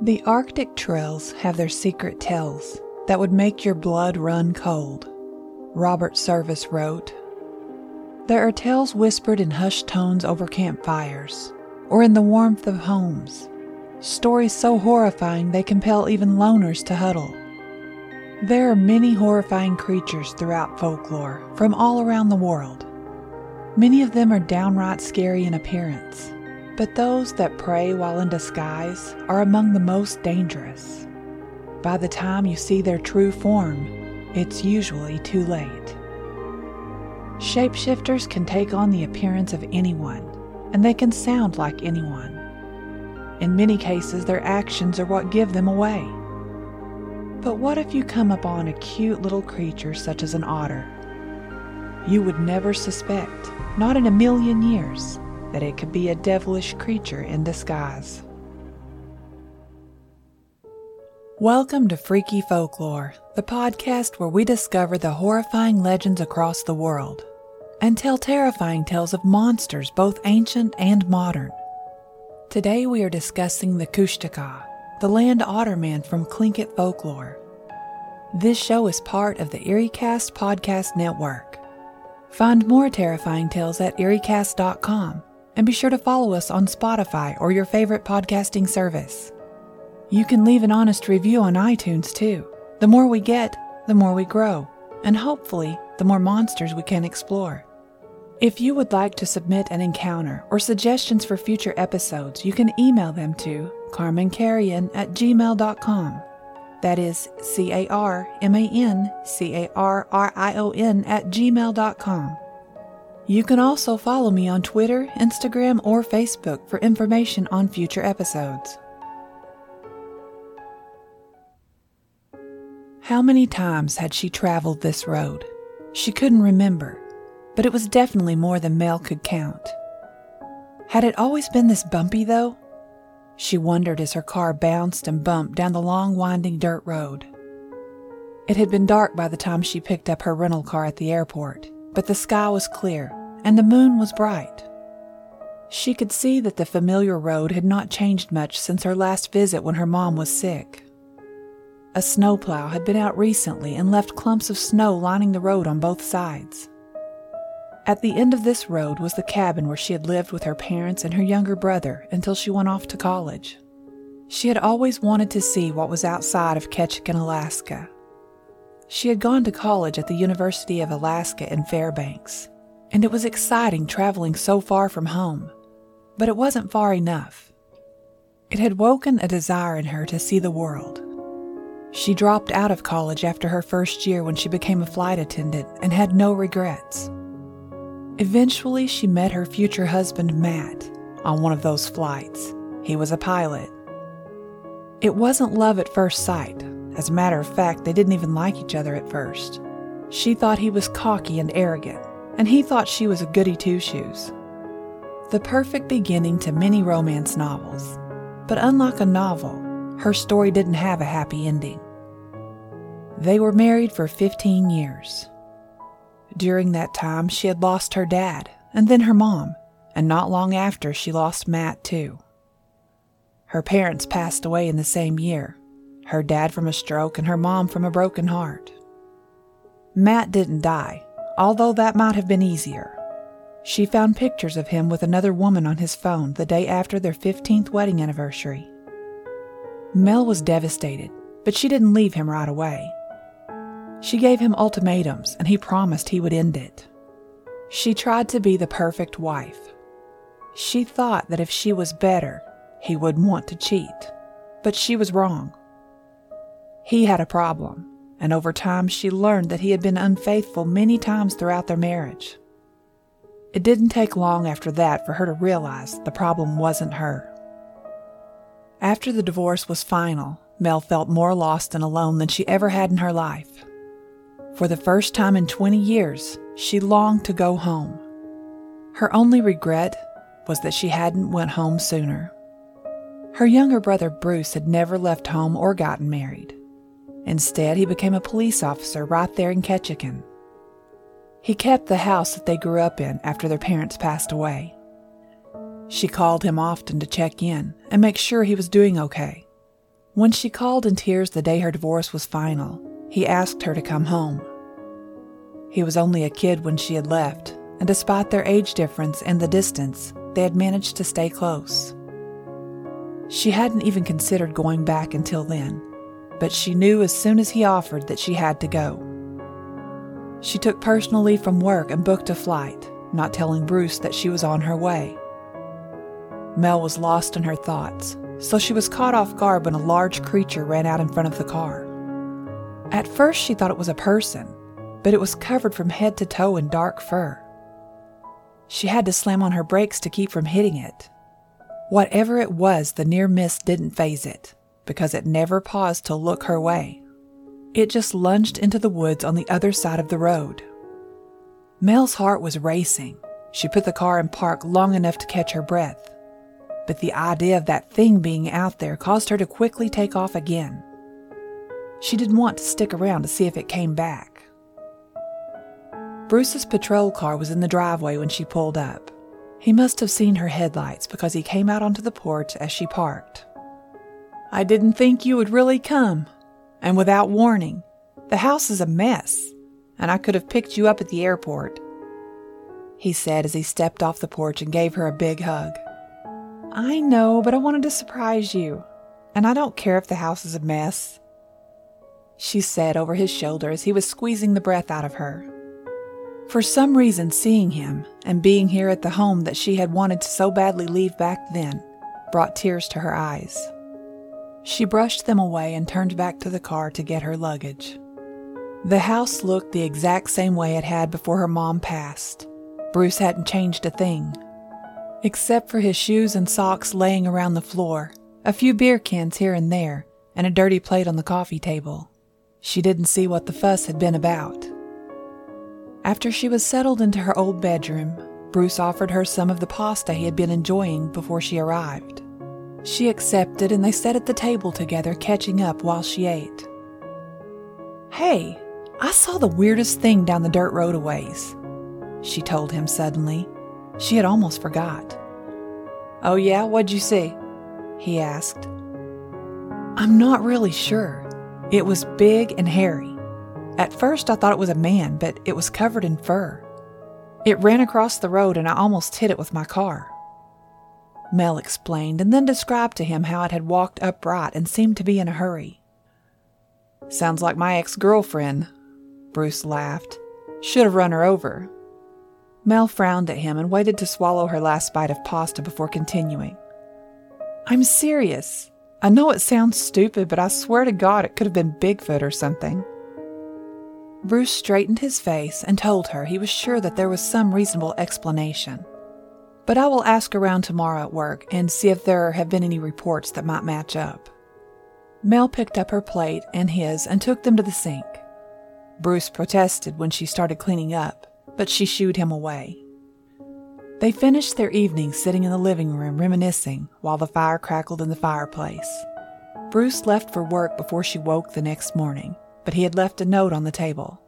The Arctic trails have their secret tales that would make your blood run cold. Robert Service wrote There are tales whispered in hushed tones over campfires or in the warmth of homes, stories so horrifying they compel even loners to huddle. There are many horrifying creatures throughout folklore from all around the world. Many of them are downright scary in appearance but those that prey while in disguise are among the most dangerous. By the time you see their true form, it's usually too late. Shapeshifters can take on the appearance of anyone, and they can sound like anyone. In many cases, their actions are what give them away. But what if you come upon a cute little creature such as an otter? You would never suspect, not in a million years, that it could be a devilish creature in disguise. Welcome to Freaky Folklore, the podcast where we discover the horrifying legends across the world and tell terrifying tales of monsters both ancient and modern. Today we are discussing the Kushtaka, the land otterman from Tlingit folklore. This show is part of the EerieCast podcast network. Find more terrifying tales at EerieCast.com and be sure to follow us on Spotify or your favorite podcasting service. You can leave an honest review on iTunes too. The more we get, the more we grow, and hopefully, the more monsters we can explore. If you would like to submit an encounter or suggestions for future episodes, you can email them to carmancarrion at gmail.com. That is C A R M A N C A R R I O N at gmail.com. You can also follow me on Twitter, Instagram, or Facebook for information on future episodes. How many times had she traveled this road? She couldn't remember, but it was definitely more than Mel could count. Had it always been this bumpy, though? She wondered as her car bounced and bumped down the long, winding dirt road. It had been dark by the time she picked up her rental car at the airport, but the sky was clear and the moon was bright. She could see that the familiar road had not changed much since her last visit when her mom was sick. A snowplow had been out recently and left clumps of snow lining the road on both sides. At the end of this road was the cabin where she had lived with her parents and her younger brother until she went off to college. She had always wanted to see what was outside of Ketchikan, Alaska. She had gone to college at the University of Alaska in Fairbanks and it was exciting traveling so far from home. But it wasn't far enough. It had woken a desire in her to see the world. She dropped out of college after her first year when she became a flight attendant and had no regrets. Eventually, she met her future husband, Matt, on one of those flights. He was a pilot. It wasn't love at first sight. As a matter of fact, they didn't even like each other at first. She thought he was cocky and arrogant, and he thought she was a goody two shoes. The perfect beginning to many romance novels. But unlike a novel, her story didn't have a happy ending. They were married for 15 years. During that time, she had lost her dad and then her mom, and not long after, she lost Matt too. Her parents passed away in the same year her dad from a stroke and her mom from a broken heart. Matt didn't die, although that might have been easier. She found pictures of him with another woman on his phone the day after their 15th wedding anniversary. Mel was devastated, but she didn't leave him right away. She gave him ultimatums, and he promised he would end it. She tried to be the perfect wife. She thought that if she was better, he would want to cheat, but she was wrong. He had a problem and over time she learned that he had been unfaithful many times throughout their marriage. It didn't take long after that for her to realize the problem wasn't her. After the divorce was final, Mel felt more lost and alone than she ever had in her life. For the first time in 20 years, she longed to go home. Her only regret was that she hadn't went home sooner. Her younger brother Bruce had never left home or gotten married. Instead, he became a police officer right there in Ketchikan. He kept the house that they grew up in after their parents passed away. She called him often to check in and make sure he was doing okay. When she called in tears the day her divorce was final, he asked her to come home. He was only a kid when she had left, and despite their age difference and the distance, they had managed to stay close. She hadn't even considered going back until then, but she knew as soon as he offered that she had to go. She took personal leave from work and booked a flight, not telling Bruce that she was on her way. Mel was lost in her thoughts, so she was caught off guard when a large creature ran out in front of the car. At first, she thought it was a person, but it was covered from head to toe in dark fur. She had to slam on her brakes to keep from hitting it. Whatever it was, the near miss didn't faze it, because it never paused to look her way. It just lunged into the woods on the other side of the road. Mel's heart was racing. She put the car in park long enough to catch her breath but the idea of that thing being out there caused her to quickly take off again. She didn't want to stick around to see if it came back. Bruce's patrol car was in the driveway when she pulled up. He must have seen her headlights because he came out onto the porch as she parked. I didn't think you would really come, and without warning. The house is a mess, and I could have picked you up at the airport, he said as he stepped off the porch and gave her a big hug. I know, but I wanted to surprise you. And I don't care if the house is a mess. She said over his shoulder as he was squeezing the breath out of her. For some reason, seeing him and being here at the home that she had wanted to so badly leave back then brought tears to her eyes. She brushed them away and turned back to the car to get her luggage. The house looked the exact same way it had before her mom passed. Bruce hadn't changed a thing except for his shoes and socks laying around the floor, a few beer cans here and there, and a dirty plate on the coffee table. She didn't see what the fuss had been about. After she was settled into her old bedroom, Bruce offered her some of the pasta he had been enjoying before she arrived. She accepted and they sat at the table together, catching up while she ate. Hey, I saw the weirdest thing down the dirt road a ways, she told him suddenly she had almost forgot. Oh, yeah, what'd you see? He asked. I'm not really sure. It was big and hairy. At first, I thought it was a man, but it was covered in fur. It ran across the road, and I almost hit it with my car. Mel explained and then described to him how it had walked upright and seemed to be in a hurry. Sounds like my ex girlfriend, Bruce laughed. Should have run her over, Mel frowned at him and waited to swallow her last bite of pasta before continuing. I'm serious. I know it sounds stupid, but I swear to God it could have been Bigfoot or something. Bruce straightened his face and told her he was sure that there was some reasonable explanation. But I will ask around tomorrow at work and see if there have been any reports that might match up. Mel picked up her plate and his and took them to the sink. Bruce protested when she started cleaning up, but she shooed him away. They finished their evening sitting in the living room reminiscing while the fire crackled in the fireplace. Bruce left for work before she woke the next morning, but he had left a note on the table.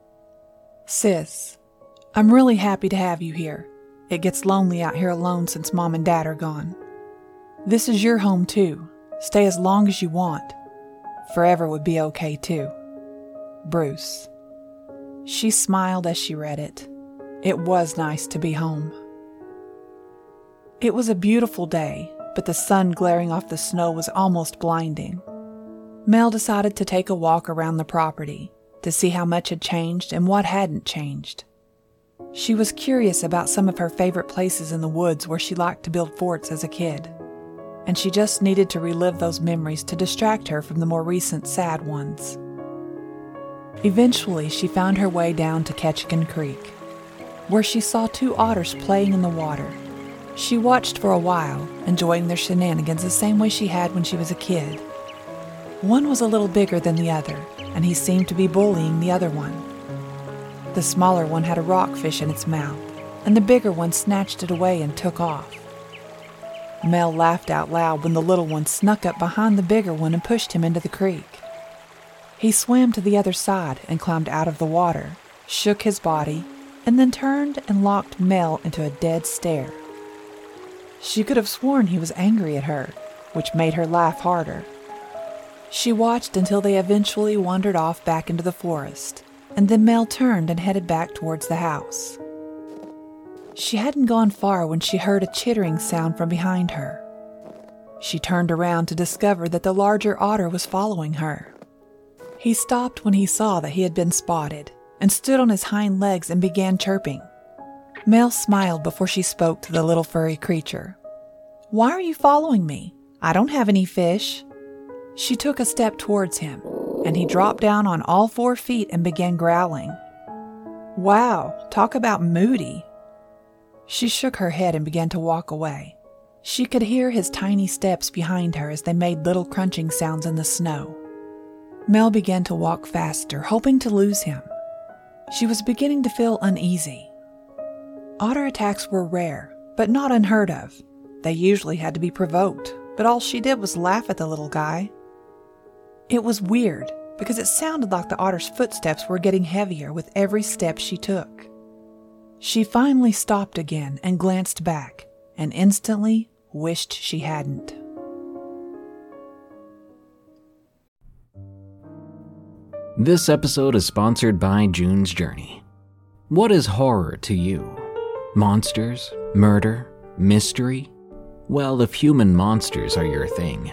Sis, I'm really happy to have you here. It gets lonely out here alone since mom and dad are gone. This is your home too. Stay as long as you want. Forever would be okay too. Bruce. She smiled as she read it. It was nice to be home. It was a beautiful day, but the sun glaring off the snow was almost blinding. Mel decided to take a walk around the property to see how much had changed and what hadn't changed. She was curious about some of her favorite places in the woods where she liked to build forts as a kid, and she just needed to relive those memories to distract her from the more recent sad ones. Eventually, she found her way down to Ketchikan Creek where she saw two otters playing in the water. She watched for a while, enjoying their shenanigans the same way she had when she was a kid. One was a little bigger than the other, and he seemed to be bullying the other one. The smaller one had a rockfish in its mouth, and the bigger one snatched it away and took off. Mel laughed out loud when the little one snuck up behind the bigger one and pushed him into the creek. He swam to the other side and climbed out of the water, shook his body, and then turned and locked Mel into a dead stare. She could have sworn he was angry at her, which made her laugh harder. She watched until they eventually wandered off back into the forest, and then Mel turned and headed back towards the house. She hadn't gone far when she heard a chittering sound from behind her. She turned around to discover that the larger otter was following her. He stopped when he saw that he had been spotted and stood on his hind legs and began chirping. Mel smiled before she spoke to the little furry creature. Why are you following me? I don't have any fish. She took a step towards him, and he dropped down on all four feet and began growling. Wow, talk about moody. She shook her head and began to walk away. She could hear his tiny steps behind her as they made little crunching sounds in the snow. Mel began to walk faster, hoping to lose him. She was beginning to feel uneasy. Otter attacks were rare, but not unheard of. They usually had to be provoked, but all she did was laugh at the little guy. It was weird because it sounded like the otter's footsteps were getting heavier with every step she took. She finally stopped again and glanced back, and instantly wished she hadn't. This episode is sponsored by June's Journey. What is horror to you? Monsters? Murder? Mystery? Well, if human monsters are your thing,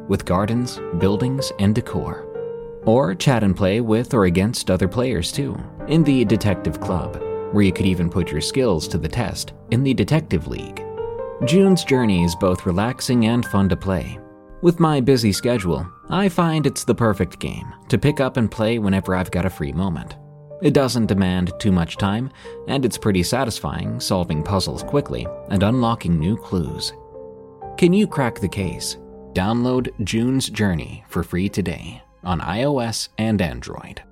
with gardens, buildings, and decor. Or chat and play with or against other players too, in the Detective Club, where you could even put your skills to the test in the Detective League. June's Journey is both relaxing and fun to play. With my busy schedule, I find it's the perfect game to pick up and play whenever I've got a free moment. It doesn't demand too much time, and it's pretty satisfying solving puzzles quickly and unlocking new clues. Can you crack the case? Download June's Journey for free today on iOS and Android.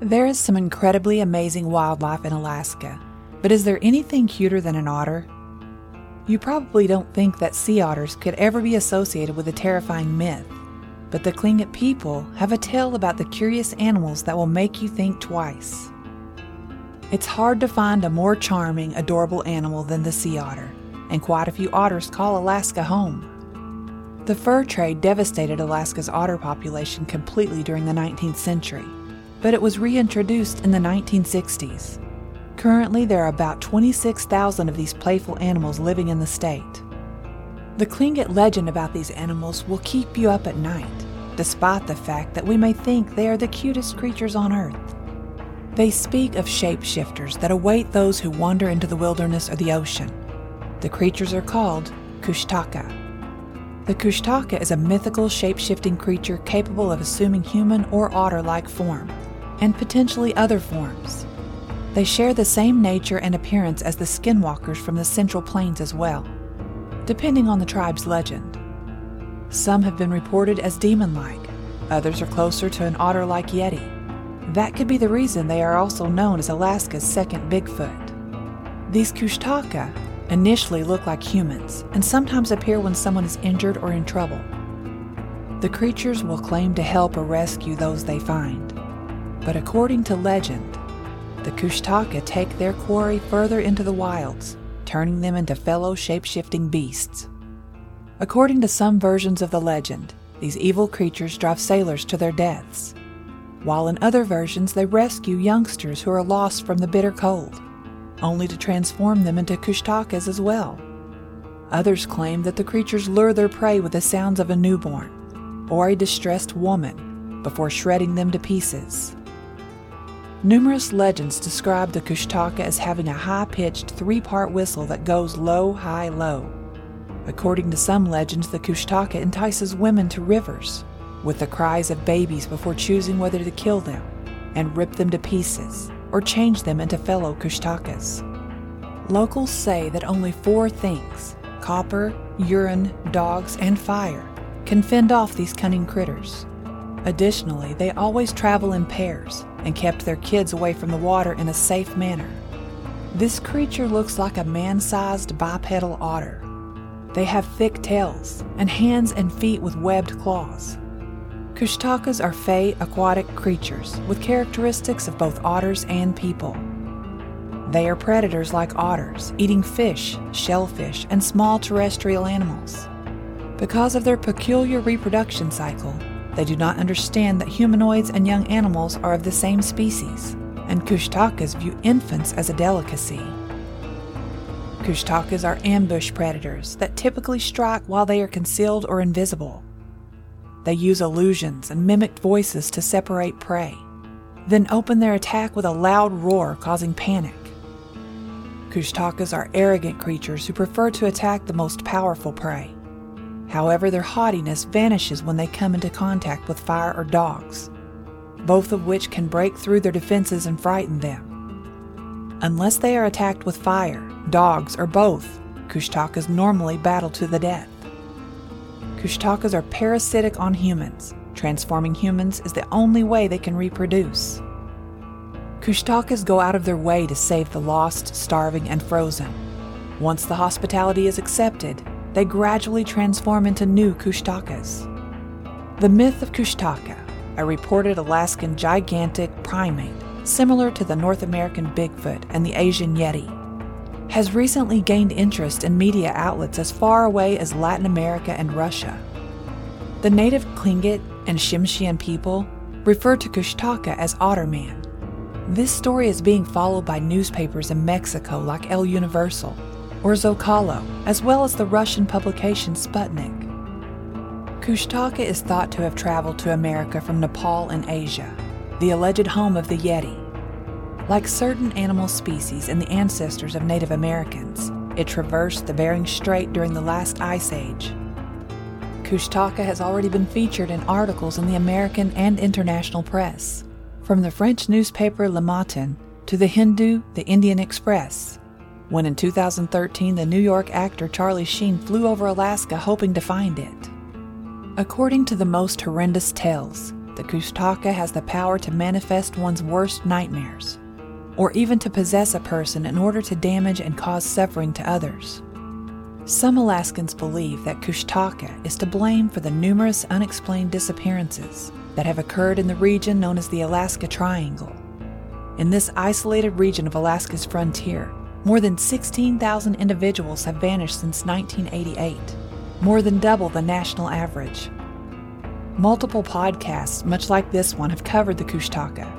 There is some incredibly amazing wildlife in Alaska, but is there anything cuter than an otter? You probably don't think that sea otters could ever be associated with a terrifying myth, but the Tlingit people have a tale about the curious animals that will make you think twice. It's hard to find a more charming, adorable animal than the sea otter, and quite a few otters call Alaska home. The fur trade devastated Alaska's otter population completely during the 19th century, but it was reintroduced in the 1960s. Currently, there are about 26,000 of these playful animals living in the state. The Tlingit legend about these animals will keep you up at night, despite the fact that we may think they are the cutest creatures on earth. They speak of shapeshifters that await those who wander into the wilderness or the ocean. The creatures are called Kushtaka. The Kushtaka is a mythical shape-shifting creature capable of assuming human or otter-like form, and potentially other forms. They share the same nature and appearance as the skinwalkers from the Central Plains as well, depending on the tribe's legend. Some have been reported as demon-like, others are closer to an otter-like yeti. That could be the reason they are also known as Alaska's second Bigfoot. These Kushtaka initially look like humans and sometimes appear when someone is injured or in trouble. The creatures will claim to help or rescue those they find. But according to legend, the Kushtaka take their quarry further into the wilds, turning them into fellow shape-shifting beasts. According to some versions of the legend, these evil creatures drive sailors to their deaths, while in other versions they rescue youngsters who are lost from the bitter cold only to transform them into Kushtakas as well. Others claim that the creatures lure their prey with the sounds of a newborn or a distressed woman before shredding them to pieces. Numerous legends describe the Kushtaka as having a high pitched three part whistle that goes low, high, low. According to some legends, the Kushtaka entices women to rivers with the cries of babies before choosing whether to kill them and rip them to pieces or change them into fellow Kushtakas. Locals say that only four things copper, urine, dogs, and fire can fend off these cunning critters. Additionally, they always travel in pairs and kept their kids away from the water in a safe manner. This creature looks like a man sized bipedal otter. They have thick tails and hands and feet with webbed claws. Kushtkas are fey aquatic creatures with characteristics of both otters and people. They are predators like otters, eating fish, shellfish, and small terrestrial animals. Because of their peculiar reproduction cycle, they do not understand that humanoids and young animals are of the same species, and Kushtkas view infants as a delicacy. Kushtkas are ambush predators that typically strike while they are concealed or invisible. They use illusions and mimicked voices to separate prey, then open their attack with a loud roar, causing panic. Kushtkas are arrogant creatures who prefer to attack the most powerful prey. However, their haughtiness vanishes when they come into contact with fire or dogs, both of which can break through their defenses and frighten them. Unless they are attacked with fire, dogs, or both, Kushtkas normally battle to the death. Kushtkas are parasitic on humans. Transforming humans is the only way they can reproduce. Kushtkas go out of their way to save the lost, starving, and frozen. Once the hospitality is accepted, they gradually transform into new Kushtkas. The myth of Kushtaka, a reported Alaskan gigantic primate similar to the North American Bigfoot and the Asian Yeti, has recently gained interest in media outlets as far away as Latin America and Russia. The native Tlingit and Tsimshian people refer to Kushtaka as Otterman. This story is being followed by newspapers in Mexico like El Universal or Zocalo, as well as the Russian publication Sputnik. Kushtaka is thought to have traveled to America from Nepal and Asia, the alleged home of the Yeti, like certain animal species and the ancestors of Native Americans, it traversed the Bering Strait during the last ice age. Kushtaka has already been featured in articles in the American and international press, from the French newspaper Le Matin to the Hindu, the Indian Express. When in 2013 the New York actor Charlie Sheen flew over Alaska hoping to find it. According to the most horrendous tales, the Kushtaka has the power to manifest one's worst nightmares or even to possess a person in order to damage and cause suffering to others. Some Alaskans believe that Kushtaka is to blame for the numerous unexplained disappearances that have occurred in the region known as the Alaska Triangle. In this isolated region of Alaska's frontier, more than 16,000 individuals have vanished since 1988, more than double the national average. Multiple podcasts, much like this one, have covered the Kushtaka,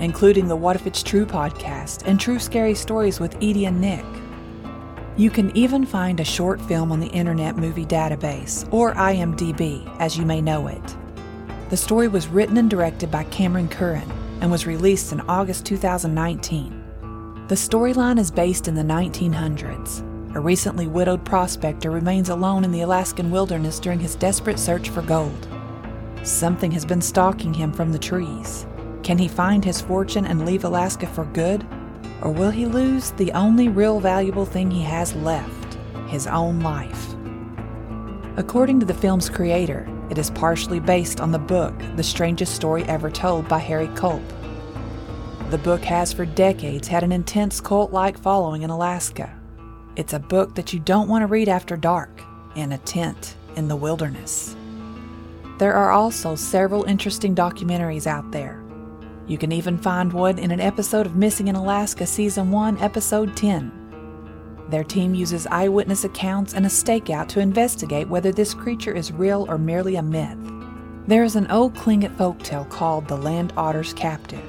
including the What If It's True podcast and True Scary Stories with Edie and Nick. You can even find a short film on the Internet Movie Database, or IMDb, as you may know it. The story was written and directed by Cameron Curran and was released in August 2019. The storyline is based in the 1900s. A recently widowed prospector remains alone in the Alaskan wilderness during his desperate search for gold. Something has been stalking him from the trees. Can he find his fortune and leave Alaska for good? Or will he lose the only real valuable thing he has left his own life? According to the film's creator, it is partially based on the book The Strangest Story Ever Told by Harry Colp. The book has for decades had an intense cult like following in Alaska. It's a book that you don't want to read after dark in a tent in the wilderness. There are also several interesting documentaries out there you can even find one in an episode of Missing in Alaska Season 1, Episode 10. Their team uses eyewitness accounts and a stakeout to investigate whether this creature is real or merely a myth. There is an old Tlingit folktale called The Land Otter's Captive,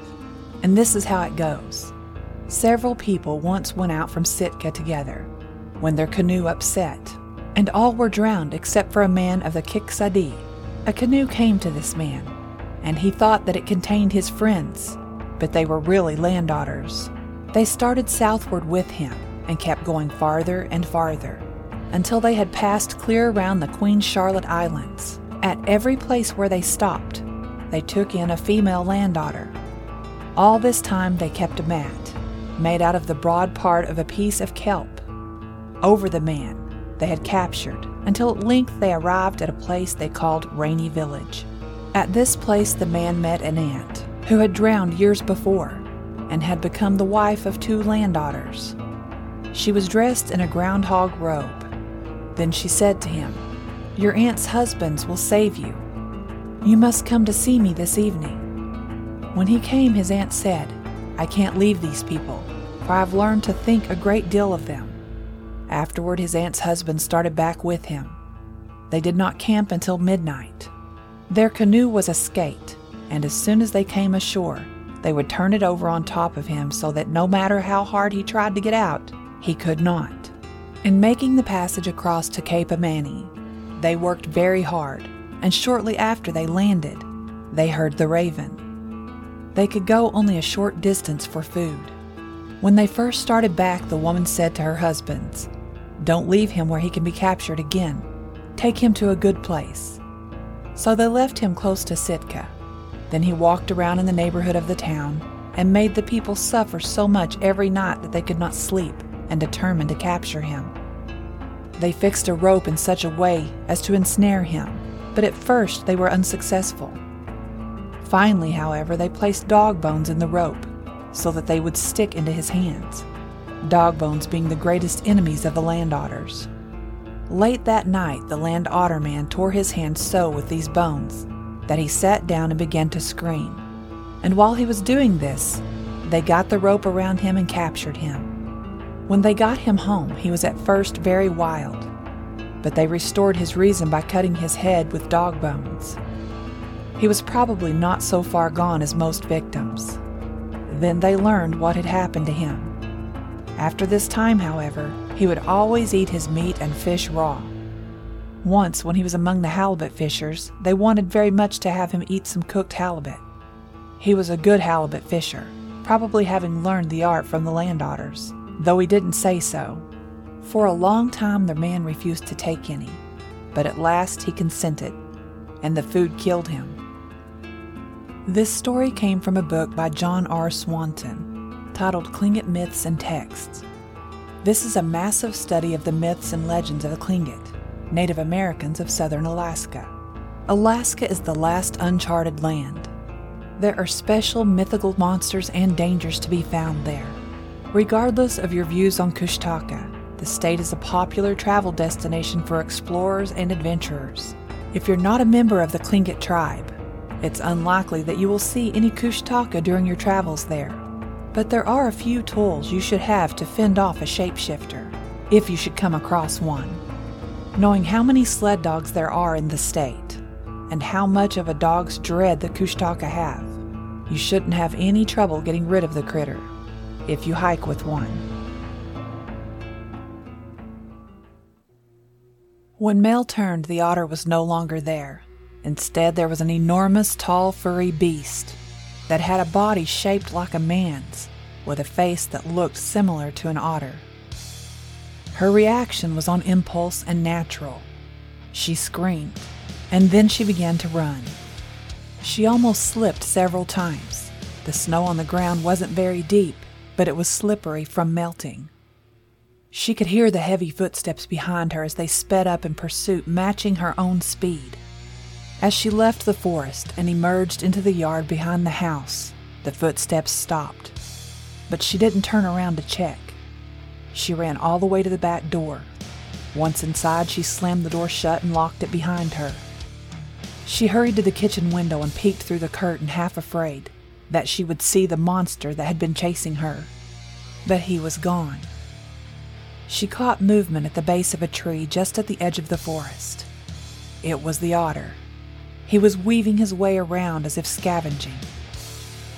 and this is how it goes. Several people once went out from Sitka together when their canoe upset, and all were drowned except for a man of the Kiksadi. A canoe came to this man, and he thought that it contained his friends, but they were really land otters. They started southward with him and kept going farther and farther until they had passed clear around the Queen Charlotte Islands. At every place where they stopped, they took in a female land otter. All this time they kept a mat, made out of the broad part of a piece of kelp, over the man they had captured until at length they arrived at a place they called Rainy Village. At this place, the man met an aunt who had drowned years before and had become the wife of two land otters. She was dressed in a groundhog robe. Then she said to him, Your aunt's husbands will save you. You must come to see me this evening. When he came, his aunt said, I can't leave these people, for I've learned to think a great deal of them. Afterward, his aunt's husband started back with him. They did not camp until midnight. Their canoe was a skate, and as soon as they came ashore, they would turn it over on top of him so that no matter how hard he tried to get out, he could not. In making the passage across to Cape Ommaney, they worked very hard, and shortly after they landed, they heard the raven. They could go only a short distance for food. When they first started back, the woman said to her husbands, Don't leave him where he can be captured again. Take him to a good place. So they left him close to Sitka. Then he walked around in the neighborhood of the town and made the people suffer so much every night that they could not sleep and determined to capture him. They fixed a rope in such a way as to ensnare him, but at first they were unsuccessful. Finally, however, they placed dog bones in the rope so that they would stick into his hands, dog bones being the greatest enemies of the land otters. Late that night, the land otter man tore his hands so with these bones that he sat down and began to scream. And while he was doing this, they got the rope around him and captured him. When they got him home, he was at first very wild, but they restored his reason by cutting his head with dog bones. He was probably not so far gone as most victims. Then they learned what had happened to him. After this time, however, he would always eat his meat and fish raw. Once, when he was among the halibut fishers, they wanted very much to have him eat some cooked halibut. He was a good halibut fisher, probably having learned the art from the land otters though he didn't say so. For a long time, the man refused to take any, but at last he consented, and the food killed him. This story came from a book by John R. Swanton titled Tlingit Myths and Texts. This is a massive study of the myths and legends of the Tlingit, Native Americans of southern Alaska. Alaska is the last uncharted land. There are special mythical monsters and dangers to be found there. Regardless of your views on Kushtaka, the state is a popular travel destination for explorers and adventurers. If you're not a member of the Tlingit tribe, it's unlikely that you will see any Kushtaka during your travels there. But there are a few tools you should have to fend off a shapeshifter, if you should come across one. Knowing how many sled dogs there are in the state, and how much of a dog's dread the Kushtaka have, you shouldn't have any trouble getting rid of the critter if you hike with one. When Mel turned, the otter was no longer there. Instead, there was an enormous, tall, furry beast that had a body shaped like a man's, with a face that looked similar to an otter. Her reaction was on impulse and natural. She screamed, and then she began to run. She almost slipped several times. The snow on the ground wasn't very deep, but it was slippery from melting. She could hear the heavy footsteps behind her as they sped up in pursuit, matching her own speed. As she left the forest and emerged into the yard behind the house, the footsteps stopped. But she didn't turn around to check. She ran all the way to the back door. Once inside, she slammed the door shut and locked it behind her. She hurried to the kitchen window and peeked through the curtain, half afraid that she would see the monster that had been chasing her. But he was gone. She caught movement at the base of a tree just at the edge of the forest. It was the otter. He was weaving his way around as if scavenging.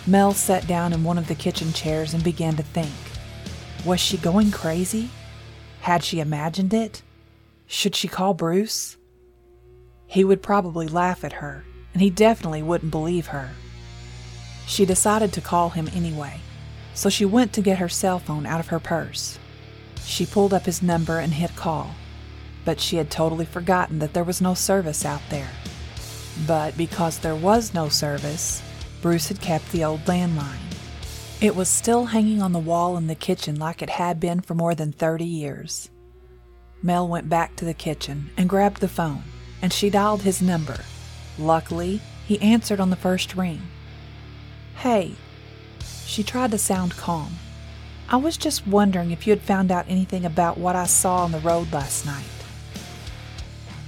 Mel sat down in one of the kitchen chairs and began to think. Was she going crazy? Had she imagined it? Should she call Bruce? He would probably laugh at her, and he definitely wouldn't believe her. She decided to call him anyway, so she went to get her cell phone out of her purse. She pulled up his number and hit call, but she had totally forgotten that there was no service out there. But because there was no service, Bruce had kept the old landline. It was still hanging on the wall in the kitchen like it had been for more than 30 years. Mel went back to the kitchen and grabbed the phone, and she dialed his number. Luckily, he answered on the first ring. Hey, she tried to sound calm. I was just wondering if you had found out anything about what I saw on the road last night.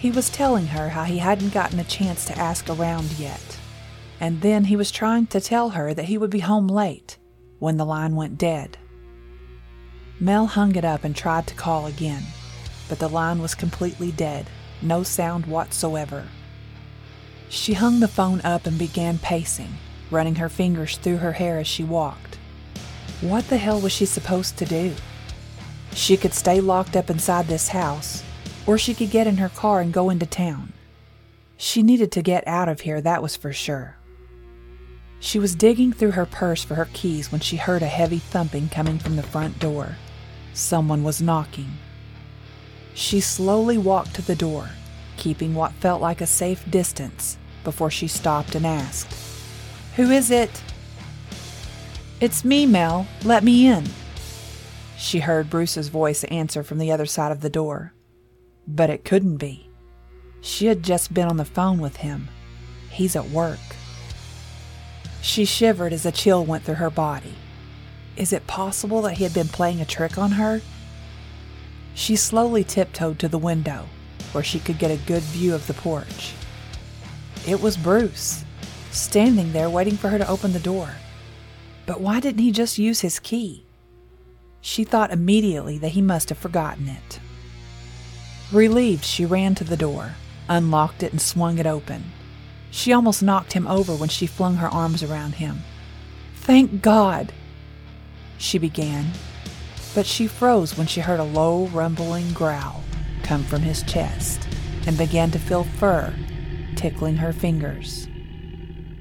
He was telling her how he hadn't gotten a chance to ask around yet, and then he was trying to tell her that he would be home late when the line went dead. Mel hung it up and tried to call again, but the line was completely dead, no sound whatsoever. She hung the phone up and began pacing, running her fingers through her hair as she walked. What the hell was she supposed to do? She could stay locked up inside this house, or she could get in her car and go into town. She needed to get out of here, that was for sure. She was digging through her purse for her keys when she heard a heavy thumping coming from the front door. Someone was knocking. She slowly walked to the door, keeping what felt like a safe distance, before she stopped and asked, Who is it? It's me, Mel. Let me in. She heard Bruce's voice answer from the other side of the door. But it couldn't be. She had just been on the phone with him. He's at work. She shivered as a chill went through her body. Is it possible that he had been playing a trick on her? She slowly tiptoed to the window, where she could get a good view of the porch. It was Bruce, standing there waiting for her to open the door. But why didn't he just use his key? She thought immediately that he must have forgotten it. Relieved, she ran to the door, unlocked it, and swung it open. She almost knocked him over when she flung her arms around him. Thank God! She began, but she froze when she heard a low, rumbling growl come from his chest and began to feel fur tickling her fingers.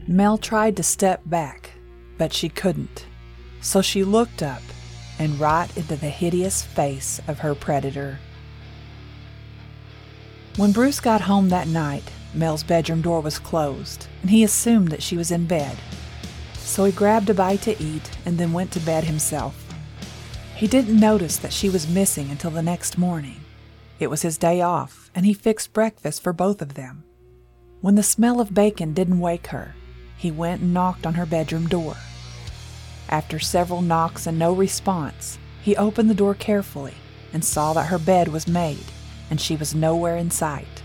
Mel tried to step back, but she couldn't, so she looked up and right into the hideous face of her predator. When Bruce got home that night, Mel's bedroom door was closed, and he assumed that she was in bed. So he grabbed a bite to eat and then went to bed himself. He didn't notice that she was missing until the next morning. It was his day off, and he fixed breakfast for both of them. When the smell of bacon didn't wake her, he went and knocked on her bedroom door. After several knocks and no response, he opened the door carefully and saw that her bed was made and she was nowhere in sight.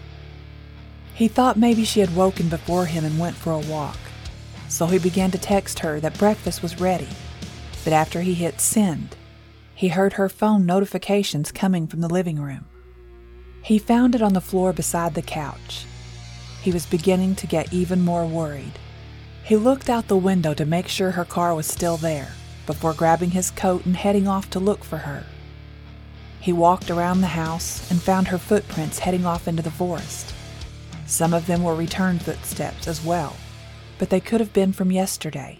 He thought maybe she had woken before him and went for a walk, so he began to text her that breakfast was ready. But after he hit send, he heard her phone notifications coming from the living room. He found it on the floor beside the couch. He was beginning to get even more worried. He looked out the window to make sure her car was still there before grabbing his coat and heading off to look for her. He walked around the house and found her footprints heading off into the forest. Some of them were return footsteps as well, but they could have been from yesterday.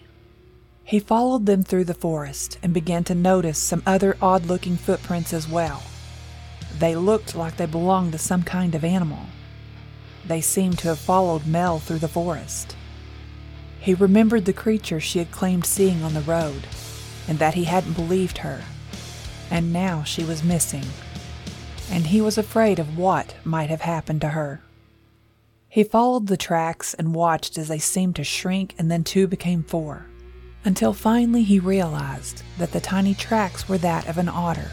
He followed them through the forest and began to notice some other odd looking footprints as well. They looked like they belonged to some kind of animal. They seemed to have followed Mel through the forest. He remembered the creature she had claimed seeing on the road, and that he hadn't believed her. And now she was missing, and he was afraid of what might have happened to her. He followed the tracks and watched as they seemed to shrink and then two became four, until finally he realized that the tiny tracks were that of an otter.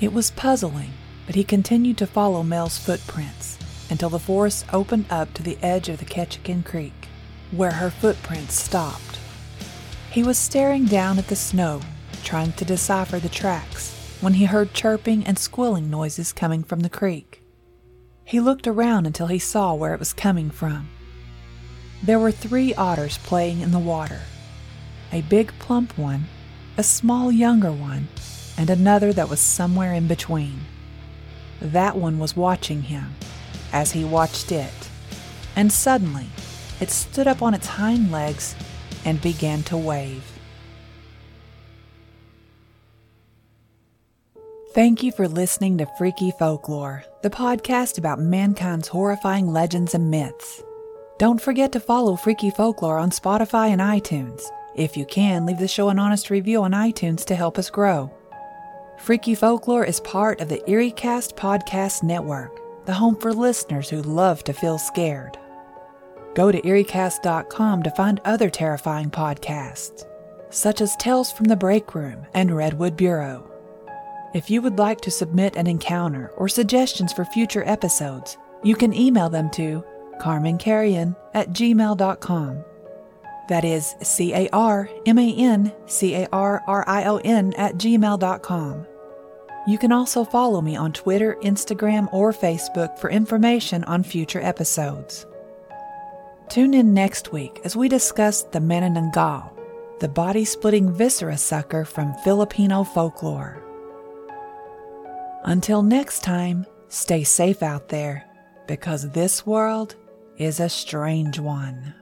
It was puzzling, but he continued to follow Mel's footprints until the forest opened up to the edge of the Ketchikan Creek, where her footprints stopped. He was staring down at the snow, trying to decipher the tracks, when he heard chirping and squealing noises coming from the creek. He looked around until he saw where it was coming from. There were three otters playing in the water a big plump one, a small younger one, and another that was somewhere in between. That one was watching him as he watched it, and suddenly it stood up on its hind legs and began to wave. Thank you for listening to Freaky Folklore, the podcast about mankind's horrifying legends and myths. Don't forget to follow Freaky Folklore on Spotify and iTunes. If you can, leave the show an honest review on iTunes to help us grow. Freaky Folklore is part of the EerieCast Podcast Network, the home for listeners who love to feel scared. Go to EerieCast.com to find other terrifying podcasts, such as Tales from the Break Room and Redwood Bureau. If you would like to submit an encounter or suggestions for future episodes, you can email them to carmancarrion at gmail.com. That is C A R M A N C A R R I O N at gmail.com. You can also follow me on Twitter, Instagram, or Facebook for information on future episodes. Tune in next week as we discuss the Manananggal, the body splitting viscera sucker from Filipino folklore. Until next time, stay safe out there because this world is a strange one.